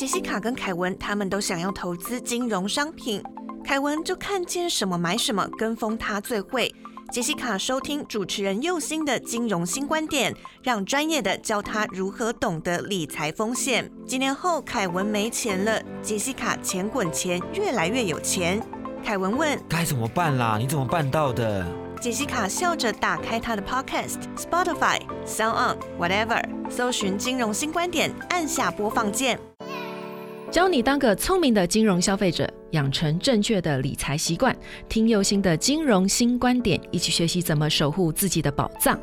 杰西卡跟凯文他们都想要投资金融商品，凯文就看见什么买什么，跟风他最会。杰西卡收听主持人佑星的金融新观点，让专业的教他如何懂得理财风险。几年后，凯文没钱了，杰西卡钱滚钱，越来越有钱。凯文问：该怎么办啦？你怎么办到的？杰西卡笑着打开他的 Podcast、Spotify、Sound On、Whatever，搜寻金融新观点，按下播放键。教你当个聪明的金融消费者，养成正确的理财习惯。听右心的金融新观点，一起学习怎么守护自己的宝藏。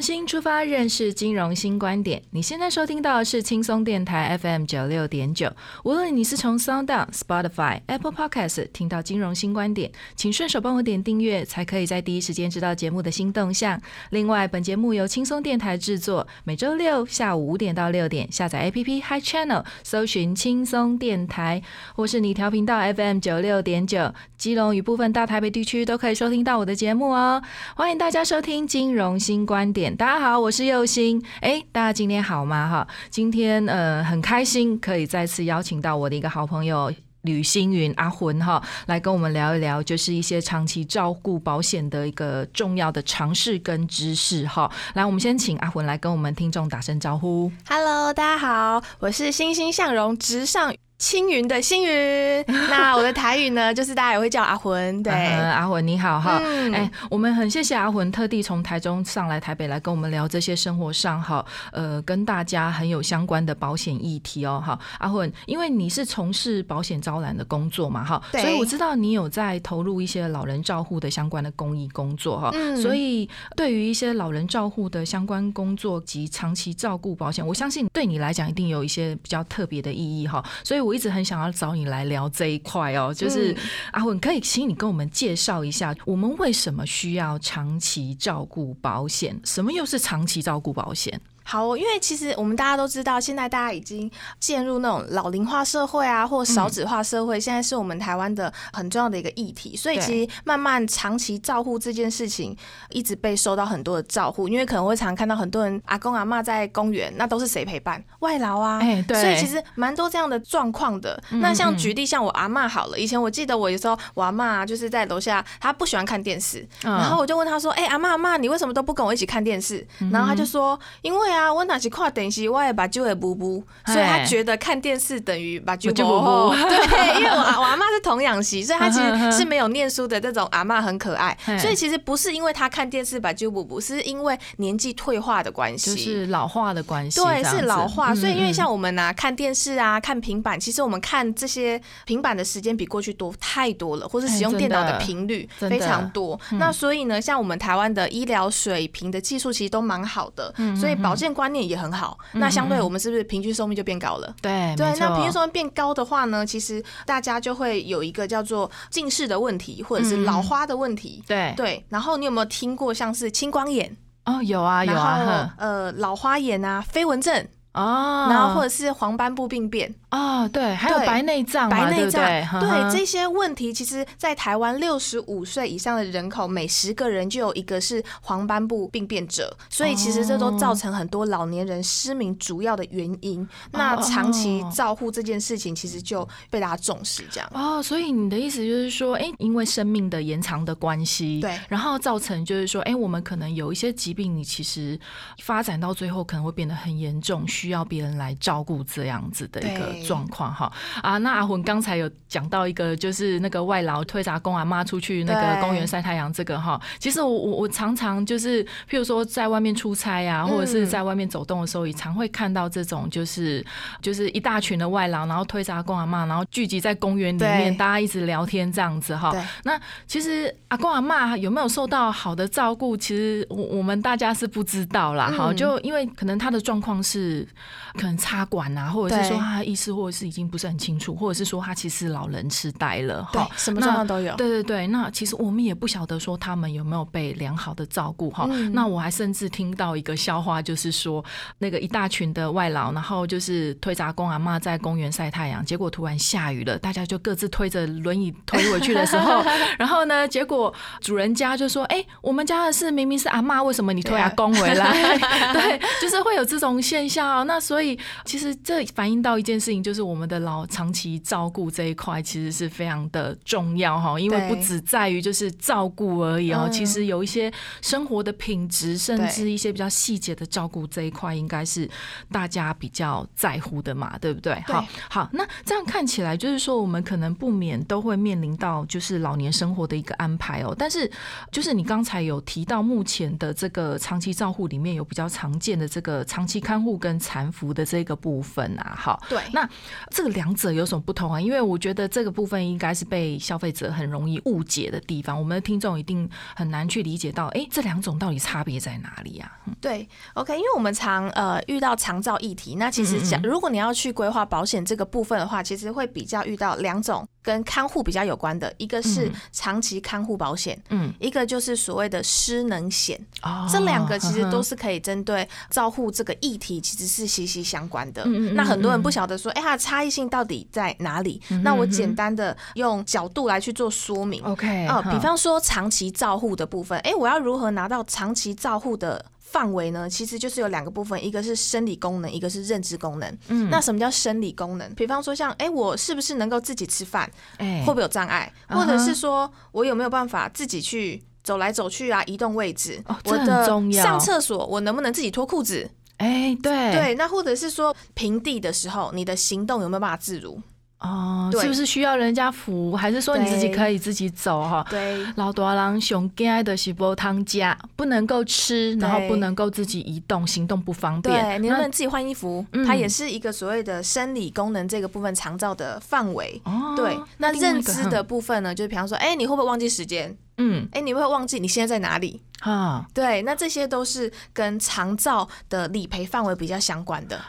新出发，认识金融新观点。你现在收听到的是轻松电台 FM 九六点九。无论你是从 Sound、Spotify、Apple Podcast 听到金融新观点，请顺手帮我点订阅，才可以在第一时间知道节目的新动向。另外，本节目由轻松电台制作，每周六下午五点到六点，下载 APP Hi Channel，搜寻轻松电台，或是你调频道 FM 九六点九，基隆与部分大台北地区都可以收听到我的节目哦。欢迎大家收听金融新观点。大家好，我是右星。哎，大家今天好吗？哈，今天呃很开心，可以再次邀请到我的一个好朋友吕星云阿魂哈，来跟我们聊一聊，就是一些长期照顾保险的一个重要的常识跟知识哈。来，我们先请阿魂来跟我们听众打声招呼。Hello，大家好，我是欣欣向荣，直上青云的星云。那我的台语呢，就是大家也会叫阿魂，对。呃阿魂你好哈。嗯哎、我们很谢谢阿魂特地从台中上来台北来跟我们聊这些生活上哈，呃，跟大家很有相关的保险议题哦哈。阿魂，因为你是从事保险招揽的工作嘛哈，所以我知道你有在投入一些老人照护的相关的公益工作哈。嗯所以对于一些老人照护的相关工作及长期照顾保险，我相信对你来讲一定有一些比较特别的意义哈。所以我一直很想要找你来聊这一块哦，就是、嗯阿文，可以请你跟我们介绍一下，我们为什么需要长期照顾保险？什么又是长期照顾保险？好，因为其实我们大家都知道，现在大家已经进入那种老龄化社会啊，或少子化社会，现在是我们台湾的很重要的一个议题。所以其实慢慢长期照护这件事情，一直被受到很多的照护，因为可能会常看到很多人阿公阿妈在公园，那都是谁陪伴？外劳啊。哎对所以其实蛮多这样的状况的。那像举例，像我阿妈好了，以前我记得我有时候我阿嬷啊就是在楼下，她不喜欢看电视，嗯然后我就问她说：“哎、阿妈阿妈，你为什么都不跟我一起看电视？”然后她就说：“因为啊，我哪是看电视，我也把酒也补补，所以他觉得看电视等于把酒把酒补补补对，因为我阿我阿妈是童养媳，所以她其实 是没有念书的这种阿妈很可爱，所以其实不是因为她看电视把酒补补，是因为年纪退化的关系，就是老化的关系，对，是老化，所以因为嗯像我们啊，看电视啊，看平板，其实我们看这些平板的时间比过去多太多了，或是使用哎电脑的频率非常多。那所以呢，像我们台湾的医疗水平的技术其实都蛮好的，嗯所以保健观念也很好。那相对我们是不是平均寿命就变高了？对对，那平均寿命变高的话呢，其实大家就会有一个叫做近视的问题，或者是嗯老花的问题。对对，然后你有没有听过像是青光眼，哦，有啊有啊，呃老花眼啊、飞蚊症，哼哦，然后或者是黄斑部病变、哦对，还有白内障嘛，白内障，对这些问题，其实，在台湾六十五岁以上的人口，每十个人就有一个是黄斑部病变者，所以其实这都造成很多老年人失明主要的原因。那长期照护这件事情，其实就被大家重视，这样。哦，所以你的意思就是说，哎、因为生命的延长的关系，对。然后造成就是说，哎、我们可能有一些疾病，你其实发展到最后可能会变得很严重，需要别人来照顾这样子的一个对。状况哈。啊，那阿魂刚才有讲到一个，就是那个外劳推着阿公阿妈出去那个公园晒太阳这个哈，其实我我我常常就是，譬如说在外面出差啊，或者是嗯在外面走动的时候，也常会看到这种就是就是一大群的外劳，然后推着阿公阿妈，然后聚集在公园里面，大家一直聊天这样子哈。那其实阿公阿妈有没有受到好的照顾，其实我我们大家是不知道啦。哈、嗯。就因为可能他的状况是可能插管啊，或者是说他的意识或者是已经不是很清楚，或者是说他其实老人痴呆了，对哈，什么状况都有。对对对，那其实我们也不晓得说他们有没有被良好的照顾哈。嗯那我还甚至听到一个笑话，就是说那个一大群的外劳，然后就是推杂工阿妈在公园晒太阳，结果突然下雨了，大家就各自推着轮椅推回去的时候，然后呢，结果主人家就说：“哎、我们家的是明明是阿妈，为什么你推阿公回来？” 对，就是会有这种现象哦。那所以其实这反映到一件事情，就是我们的老长期照顾这一块其实是非常的重要哈，因为不只在于就是照顾而已哦，嗯其实有一些生活的品质，甚至一些比较细节的照顾这一块，应该是大家比较在乎的嘛，对不对？对好，好，那这样看起来就是说，我们可能不免都会面临到就是老年生活的一个安排哦。但是，就是你刚才有提到，目前的这个长期照护里面有比较常见的这个长期看护跟残服的这个部分啊，好，对，那这个两者有什么不同啊？因为我觉得这个部分应该是被消费者很容易误解的地方，我们的听众一定很难去理解到，哎，这两种到底差别在哪里啊？嗯。对，OK，因为我们常呃遇到长照议题，那其实讲如果你要去规划保险这个部分的话，其实会比较遇到两种跟看护比较有关的，一个是嗯长期看护保险，嗯，一个就是所谓的失能险。哦这两个 其实都是可以针对照护这个议题，其实是息息相关的。嗯嗯嗯那很多人嗯不晓得说，哎、它的差异性到底在哪里？嗯那我简单的用角度来去做说明。OK，哦，好比方说长期照护的部分，哎、我要如何拿到长期照护的范围呢？其实就是有两个部分，一个是生理功能，一个是认知功能。嗯那什么叫生理功能？比方说像，哎、我是不是能够自己吃饭？哎会不会有障碍？或者是说我有没有办法自己去走来走去啊，移动位置？哦这很我的重要上厕所我能不能自己脱裤子？哎对对，那或者是说平地的时候，你的行动有没有办法自如？哦，是不是需要人家扶，还是说你自己可以自己走哈？对，老大人熊惊的是波汤家，不能够吃，然后不能够自己移动，行动不方便。对，你能不能自己换衣服？嗯它也是一个所谓的生理功能这个部分长照的范围。哦，对，那认知的部分呢，就是比方说，哎、你会不会忘记时间？嗯哎、你会不会忘记你现在在哪里？哈对，那这些都是跟长照的理赔范围比较相关的。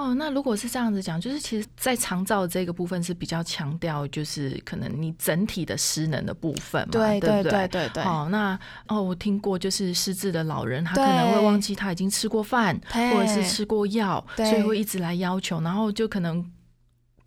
哦，那如果是这样子讲，就是其实，在长照这个部分是比较强调，就是可能你整体的失能的部分嘛，对对不对？对？对哦，那哦，我听过，就是失智的老人，他可能会忘记他已经吃过饭，或者是吃过药，所以会一直来要求，然后就可能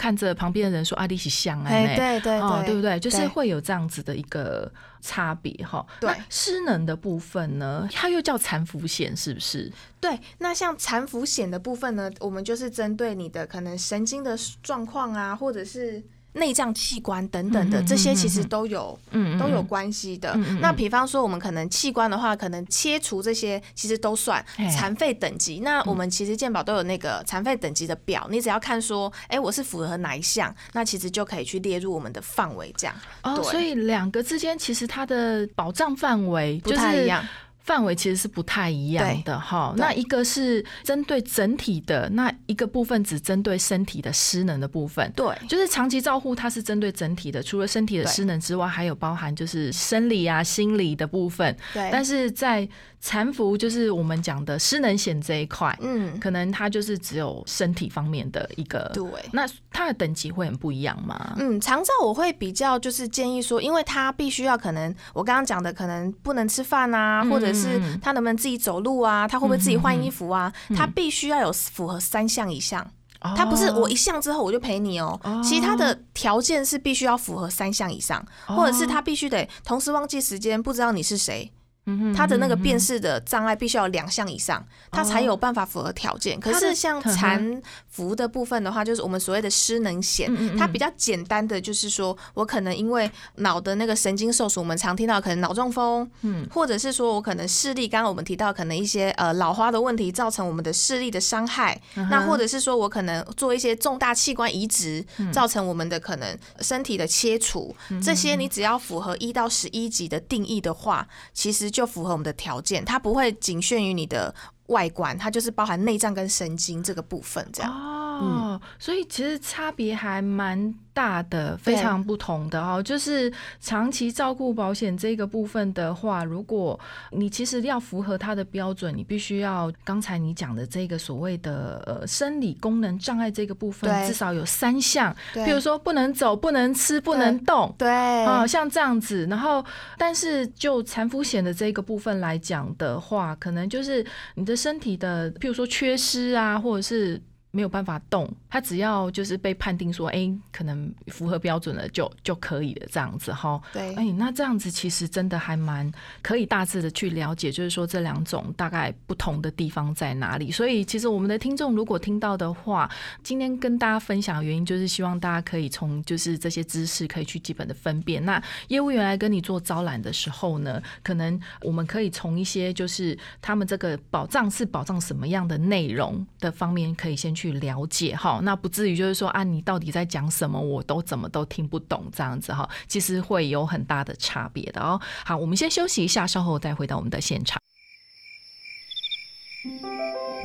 看着旁边的人说：“啊，你是像啊，哎，对对哦，对不对，就是对会有这样子的一个差别哈。对那失能的部分呢，它又叫残服险，是不是？对。那像残服险的部分呢，我们就是针对你的可能神经的状况啊，或者是。内脏器官等等的这些其实都有嗯都有关系的。那比方说，我们可能器官的话，可能切除这些其实都算嘿。残废等级。那我们其实健保都有那个残废等级的表，你只要看说，哎，我是符合哪一项，那其实就可以去列入我们的范围，这样。哦，所以两个之间其实它的保障范围不太一样。范围其实是不太一样的哈。那一个是针对整体的，那一个部分只针对身体的失能的部分。对就是长期照护，它是针对整体的，除了身体的失能之外，还有包含就是生理啊、心理的部分。对，但是在残服，就是我们讲的失能险这一块，嗯，可能它就是只有身体方面的一个。对。那它的等级会很不一样吗？嗯，长照我会比较就是建议说，因为它必须要可能我刚刚讲的，可能不能吃饭啊，嗯或者是他能不能自己走路啊，他会不会自己换衣服啊，嗯他必须要有符合三项以上。哦他不是我一项之后我就陪你哦，其实他的条件是必须要符合三项以上，哦。或者是他必须得同时忘记时间，不知道你是谁。嗯他的那个辨识的障碍必须要有两项以上，他才有办法符合条件。可是像残服的部分的话，就是我们所谓的失能险嗯嗯，嗯。它比较简单的就是说我可能因为脑的那个神经受损，我们常听到可能脑中风，嗯。或者是说我可能视力，刚刚我们提到可能一些呃老花的问题造成我们的视力的伤害，嗯那或者是说我可能做一些重大器官移植，造成我们的可能身体的切除，这些你只要符合一到十一级的定义的话，其实就符合我们的条件，它不会仅限于你的外观，它就是包含内脏跟神经这个部分这样。哦哦，所以其实差别还蛮大的，非常不同的哦。就是长期照顾保险这个部分的话，如果你其实要符合它的标准，你必须要刚才你讲的这个所谓的呃生理功能障碍这个部分，至少有三项，对比如说不能走、不能吃、不能动。对啊、像这样子，然后，但是就残肤险的这个部分来讲的话，可能就是你的身体的，譬如说缺失啊，或者是没有办法动，他只要就是被判定说，哎、可能符合标准了就就可以了，这样子哈。对哎、那这样子其实真的还蛮可以大致的去了解，就是说这两种大概不同的地方在哪里。所以其实我们的听众如果听到的话，今天跟大家分享的原因就是希望大家可以从就是这些知识可以去基本的分辨。那业务员来跟你做招揽的时候呢，可能我们可以从一些就是他们这个保障是保障什么样的内容的方面，可以先去了解哈。那不至于就是说啊，你到底在讲什么，我都怎么都听不懂这样子哈。其实会有很大的差别的哦。好，我们先休息一下，稍后再回到我们的现场。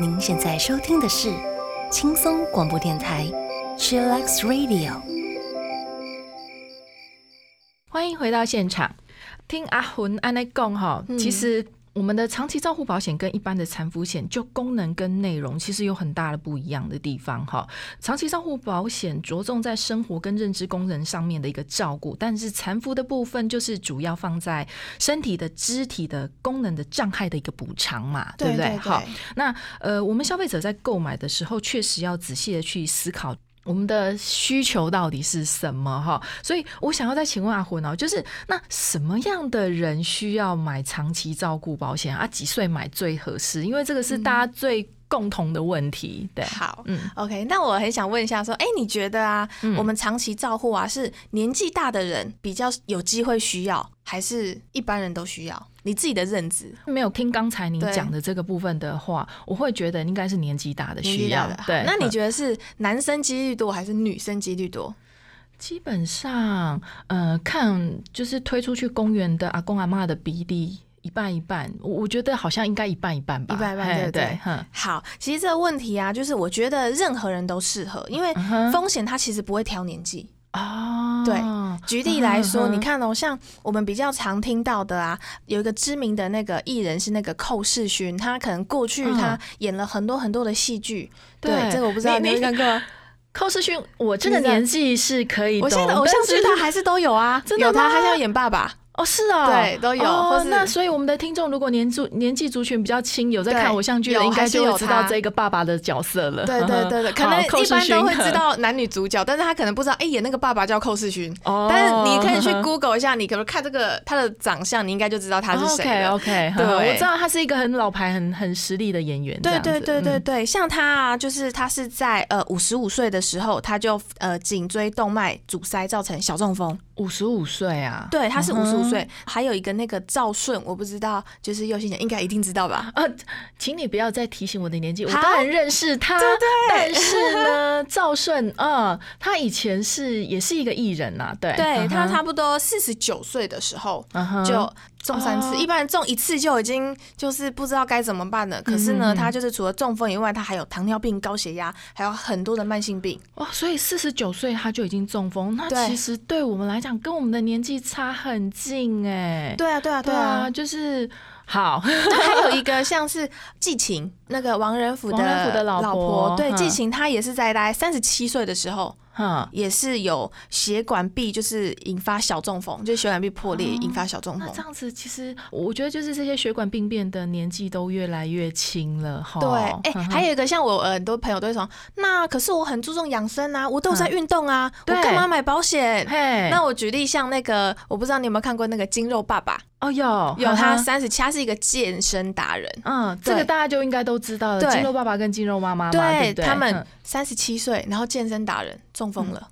您现在收听的是轻松广播电台 Chillax Radio。欢迎回到现场，听阿魂安内讲哈，嗯其实。我们的长期照护保险跟一般的残肤险，就功能跟内容其实有很大的不一样的地方哈。长期照护保险着重在生活跟认知功能上面的一个照顾，但是残服的部分就是主要放在身体的肢体的功能的障碍的一个补偿嘛，对不对？好，那呃，我们消费者在购买的时候，确实要仔细的去思考。我们的需求到底是什么哈？所以我想要再请问阿魂哦，就是那什么样的人需要买长期照顾保险啊？几岁买最合适？因为这个是大家最共同的问题。对，好，嗯 OK，那我很想问一下，说，哎、你觉得啊，嗯我们长期照护啊，是年纪大的人比较有机会需要，还是一般人都需要？你自己的认知，没有听刚才你讲的这个部分的话，我会觉得应该是年纪大的需要对，那你嗯觉得是男生几率多还是女生几率多？基本上，呃，看就是推出去公园的阿公阿妈的比例。一半一半，我我觉得好像应该一半一半吧，一半一半对不对好，其实这个问题啊，就是我觉得任何人都适合，因为风险它其实不会挑年纪。哦，对举例来说，嗯你看哦，像我们比较常听到的啊，有一个知名的那个艺人是那个寇世勋，他可能过去嗯他演了很多很多的戏剧。对对，这个我不知道你你你有没有看过。寇世勋，我这个年纪是可以，我现在的偶像剧他还是都有啊，真的有他，吗他现在演爸爸。哦是哦，对都有哦那所以我们的听众如果年族年纪族群比较轻，有在看偶像剧的，应该就会知道这个爸爸的角色了。对对对对，可能一般都会知道男女主角，但是他可能不知道，哎，演那个爸爸叫寇世勋。哦，但是你可以去 Google 一下，你可能看这个他的长相，你应该就知道他是谁了。OK OK，对我知道他是一个很老牌、很很实力的演员。这对对对对嗯对，像他啊，就是他是在呃五十五岁的时候，他就呃颈椎动脉阻塞造成小中风。五十五岁啊，对，他是五十五岁。还有一个那个赵顺，我不知道，就是右心姐应该一定知道吧？呃，请你不要再提醒我的年纪，我好当然认识他，对对。但是呢，赵顺，嗯，他以前是也是一个艺人呐，对，对他差不多四十九岁的时候就中三次，哦一般人中一次就已经就是不知道该怎么办了。可是呢，他就是除了中风以外，他还有糖尿病、高血压，还有很多的慢性病。哇，所以四十九岁他就已经中风，那其实对我们来讲，跟我们的年纪差很近哎。对啊，对啊，对啊，，就是好，那还有一个像是季晴，那个王仁甫的老老婆对，嗯季晴她也是在大概三十七岁的时候，哈，也是有血管壁就是引发小中风，就是血管壁破裂引发小中风。那这。样子，其实我觉得就是这些血管病变的年纪都越来越轻了哈。对，哎、还有一个像我呃很多朋友都会说，那可是我很注重养生啊，我都有在运动啊，我干嘛买保险？嘿，那我举例像那个，我不知道你有没有看过那个筋肉爸爸，哦有。有他三十七，他是一个健身达人，嗯，这个大家就应该都知道的，对肌肉爸爸跟肌肉妈妈嘛，对？他们嗯三十七岁，然后健身达人中风了。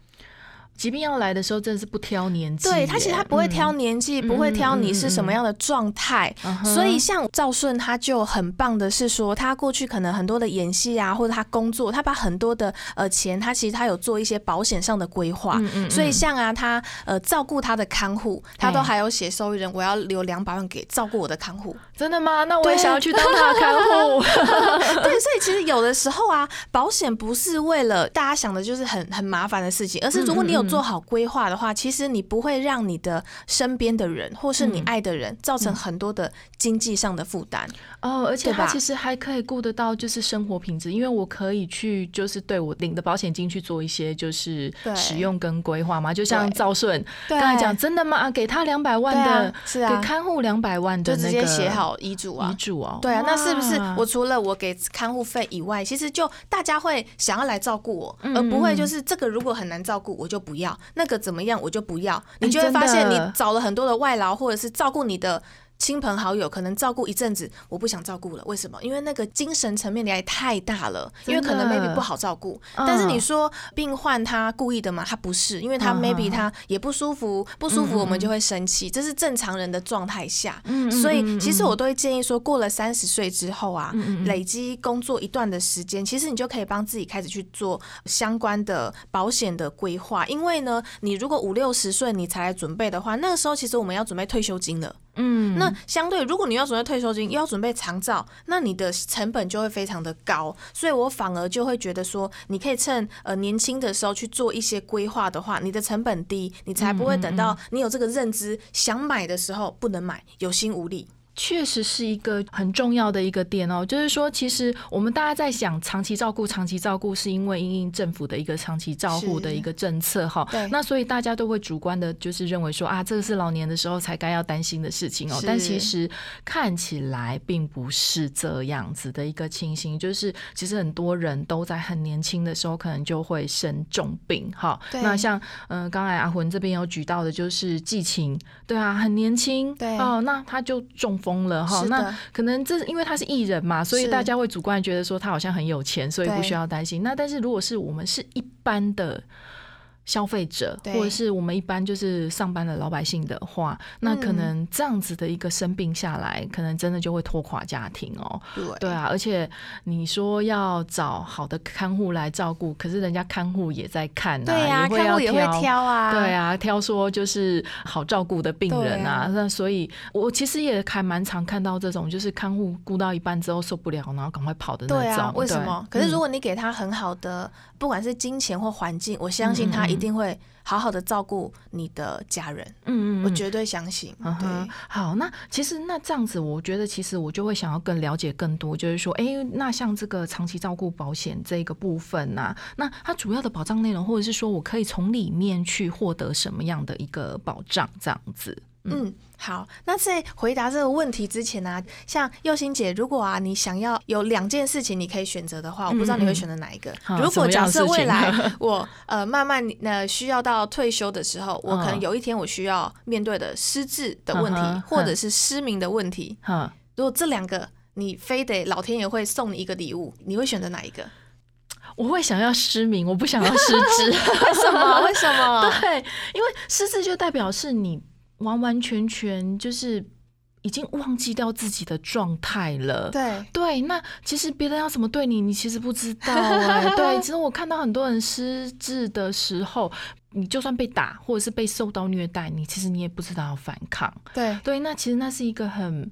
疾病要来的时候，真的是不挑年纪。对他其实他不会挑年纪，不会挑你是什么样的状态，所以像赵顺他就很棒的是说，他过去可能很多的演戏啊，或者他工作，他把很多的呃钱，他其实他有做一些保险上的规划。嗯嗯所以像啊，他呃照顾他的看护，他都哎还有写受益人，我要留两百万给照顾我的看护。真的吗？那我也想要去当他的看护。对，所以其实有的时候啊，保险不是为了大家想的就是很很麻烦的事情，而是如果你有做好规划的话，其实你不会让你的身边的人或是你爱的人造成很多的经济上的负担。哦，而且他其实还可以顾得到就是生活品质，因为我可以去就是对我领的保险金去做一些就是使用跟规划嘛，就像对赵顺对刚才讲，真的吗？啊给他两百万的，是啊给看护两百万的就直接写好遗嘱啊遗。嘱哦。对啊，那是不是我除了我给看护费以外，其实就大家会想要来照顾我，嗯而不会就是这个如果很难照顾我就不要，那个怎么样我就不要，你就会发现你找了很多的外劳或者是照顾你的。亲朋好友可能照顾一阵子，我不想照顾了。为什么？因为那个精神层面的压力太大了，因为可能 maybe 不好照顾。嗯但是你说病患他故意的吗？他不是，因为他嗯 maybe 嗯他也不舒服，不舒服我们就会生气，这是正常人的状态下。所以嗯其实嗯我都会建议说，过了三十岁之后啊，累积工作一段的时间，其实你就可以帮自己开始去做相关的保险的规划。因为呢，你如果五六十岁你才来准备的话，那个时候其实我们要准备退休金了。嗯，那相对，如果你要准备退休金，又要准备长照，那你的成本就会非常的高。所以我反而就会觉得说，你可以趁呃年轻的时候去做一些规划的话，你的成本低，你才不会等到你有这个认知想买的时候不能买，有心无力。确实是一个很重要的一个点哦，就是说，其实我们大家在想长期照顾，长期照顾是因为因应政府的一个长期照护的一个政策哈。对，那所以大家都会主观的，就是认为说啊，这个是老年的时候才该要担心的事情哦，但其实看起来并不是这样子的一个情形，就是其实很多人都在很年轻的时候可能就会生重病哈，对。那像嗯，呃刚才阿魂这边有举到的就是季晴，对啊，很年轻，对。哦，那他就中风了哈，那可能这是因为他是艺人嘛，所以大家会主观地觉得说他好像很有钱，所以不需要担心。那但是如果是我们是一般的。消费者，或者是我们一般就是上班的老百姓的话，那可嗯能这样子的一个生病下来，可能真的就会拖垮家庭哦。对对啊，而且你说要找好的看护来照顾，可是人家看护也在看啊，对啊、看护也会挑啊，对啊，挑说就是好照顾的病人啊，啊那所以我其实也还蛮常看到这种，就是看护顾到一半之后受不了，然后赶快跑的那种。对啊，为什么？可是如果果你给他很好的，不管是金钱或环境，我相信他嗯嗯嗯一定会好好的照顾你的家人，嗯嗯嗯，我绝对相信。嗯对，，好，那其实那这样子，我觉得其实我就会想要更了解更多，就是说，哎、那像这个长期照顾保险这个部分呐、那它主要的保障内容，或者是说我可以从里面去获得什么样的一个保障，这样子。嗯，好。那在回答这个问题之前呢、啊，像佑心姐，如果啊你想要有两件事情你可以选择的话，我不知道你会选择哪一个。好如果假设未来 我呃慢慢呃需要到退休的时候，我可能嗯有一天我需要面对的失智的问题，嗯或者是失明的问题，哈，如果这两个你非得老天爷会送你一个礼物，你会选择哪一个？我会想要失明，我不想要失智。为什么？为什么？对，因为失智就代表是你完完全全就是已经忘记掉自己的状态了。对，对，那其实别人要怎么对你，你其实不知道欸、对，其实我看到很多人失智的时候，你就算被打或者是被受到虐待，你其实你也不知道要反抗。对，对，那其实那是一个很。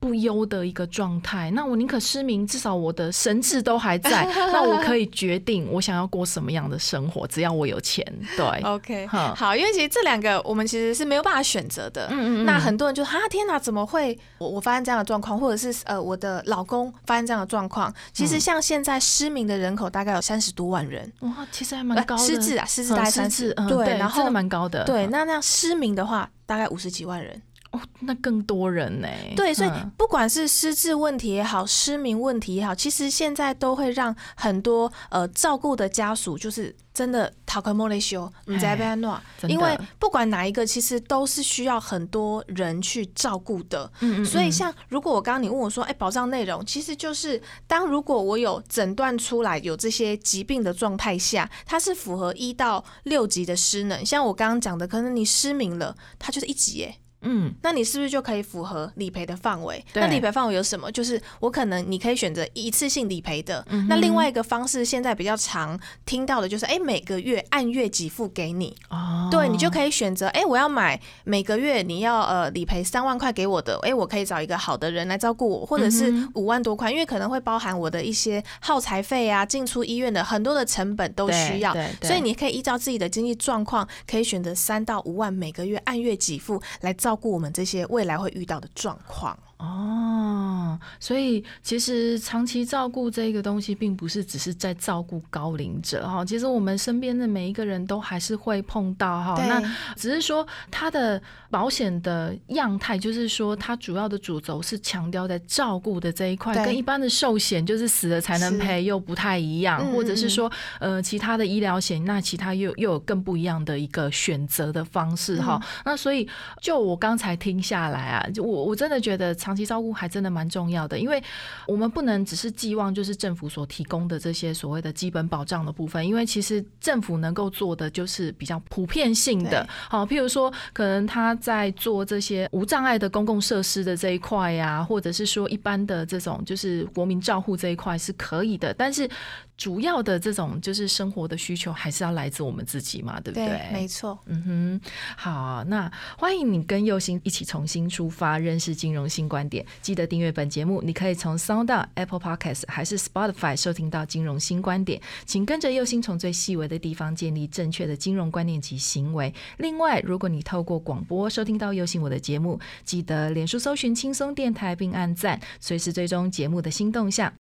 不优的一个状态，那我宁可失明，至少我的神智都还在，那我可以决定我想要过什么样的生活，只要我有钱。对，OK，好好，因为其实这两个我们其实是没有办法选择的。嗯嗯嗯那很多人就哈天哪，怎么会我我发现这样的状况，或者是呃我的老公发现这样的状况？其嗯实像现在失明的人口大概有三十多万人，哇，其实还蛮高的。呃失智啊，失智嗯大概三十，失智，嗯对，然后真的蛮高的。对，嗯那那样失明的话大概五十几万人。哦，那更多人呢、对，所以嗯不管是失智问题也好，失明问题也好，其实现在都会让很多呃照顾的家属就是真的讨个莫雷修，你在被安诺，因为不管哪一个，其实都是需要很多人去照顾的。嗯嗯所以，嗯像如果我刚刚你问我说，哎、保障内容其实就是当如果我有诊断出来有这些疾病的状态下，它是符合一到六级的失能。像我刚刚讲的，可能你失明了，它就是一级耶。嗯那你是不是就可以符合理赔的范围？那理赔范围有什么？就是我可能你可以选择一次性理赔的。嗯那另外一个方式，现在比较常听到的就是，哎、每个月按月给付给你。哦，对你就可以选择，哎、我要买每个月你要呃理赔三万块给我的，哎、我可以找一个好的人来照顾我，或者是嗯五万多块，因为可能会包含我的一些耗材费啊、进出医院的很多的成本都需要，所以你可以依照自己的经济状况，可以选择三到五万每个月按月给付来照照顾我们这些未来会遇到的状况。哦，所以其实长期照顾这个东西，并不是只是在照顾高龄者哈，其实我们身边的每一个人都还是会碰到哈。那只是说它的保险的样态，就是说它主要的主轴是强调在照顾的这一块，跟一般的寿险就是死了才能赔又不太一样，或者是说呃其他的医疗险，那其他又又有更不一样的一个选择的方式哈。嗯那所以就我刚才听下来啊，就我我真的觉得长期照顾还真的蛮重要的，因为我们不能只是寄望就是政府所提供的这些所谓的基本保障的部分，因为其实政府能够做的就是比较普遍性的对，好，譬如说可能他在做这些无障碍的公共设施的这一块呀、或者是说一般的这种就是国民照护这一块是可以的，但是主要的这种就是生活的需求还是要来自我们自己嘛，对不对？没错。嗯哼，好，那欢迎你跟佑星一起重新出发，认识金融新观点。记得订阅本节目，目你可以从 Sound、Apple Podcast 还是 Spotify 收听到金融新观点。请跟着右心从最细微的地方建立正确的金融观念及行为。另外，如果你透过广播收听到右心我的节目，记得脸书搜寻轻松电台并按赞，随时追踪节目的新动向。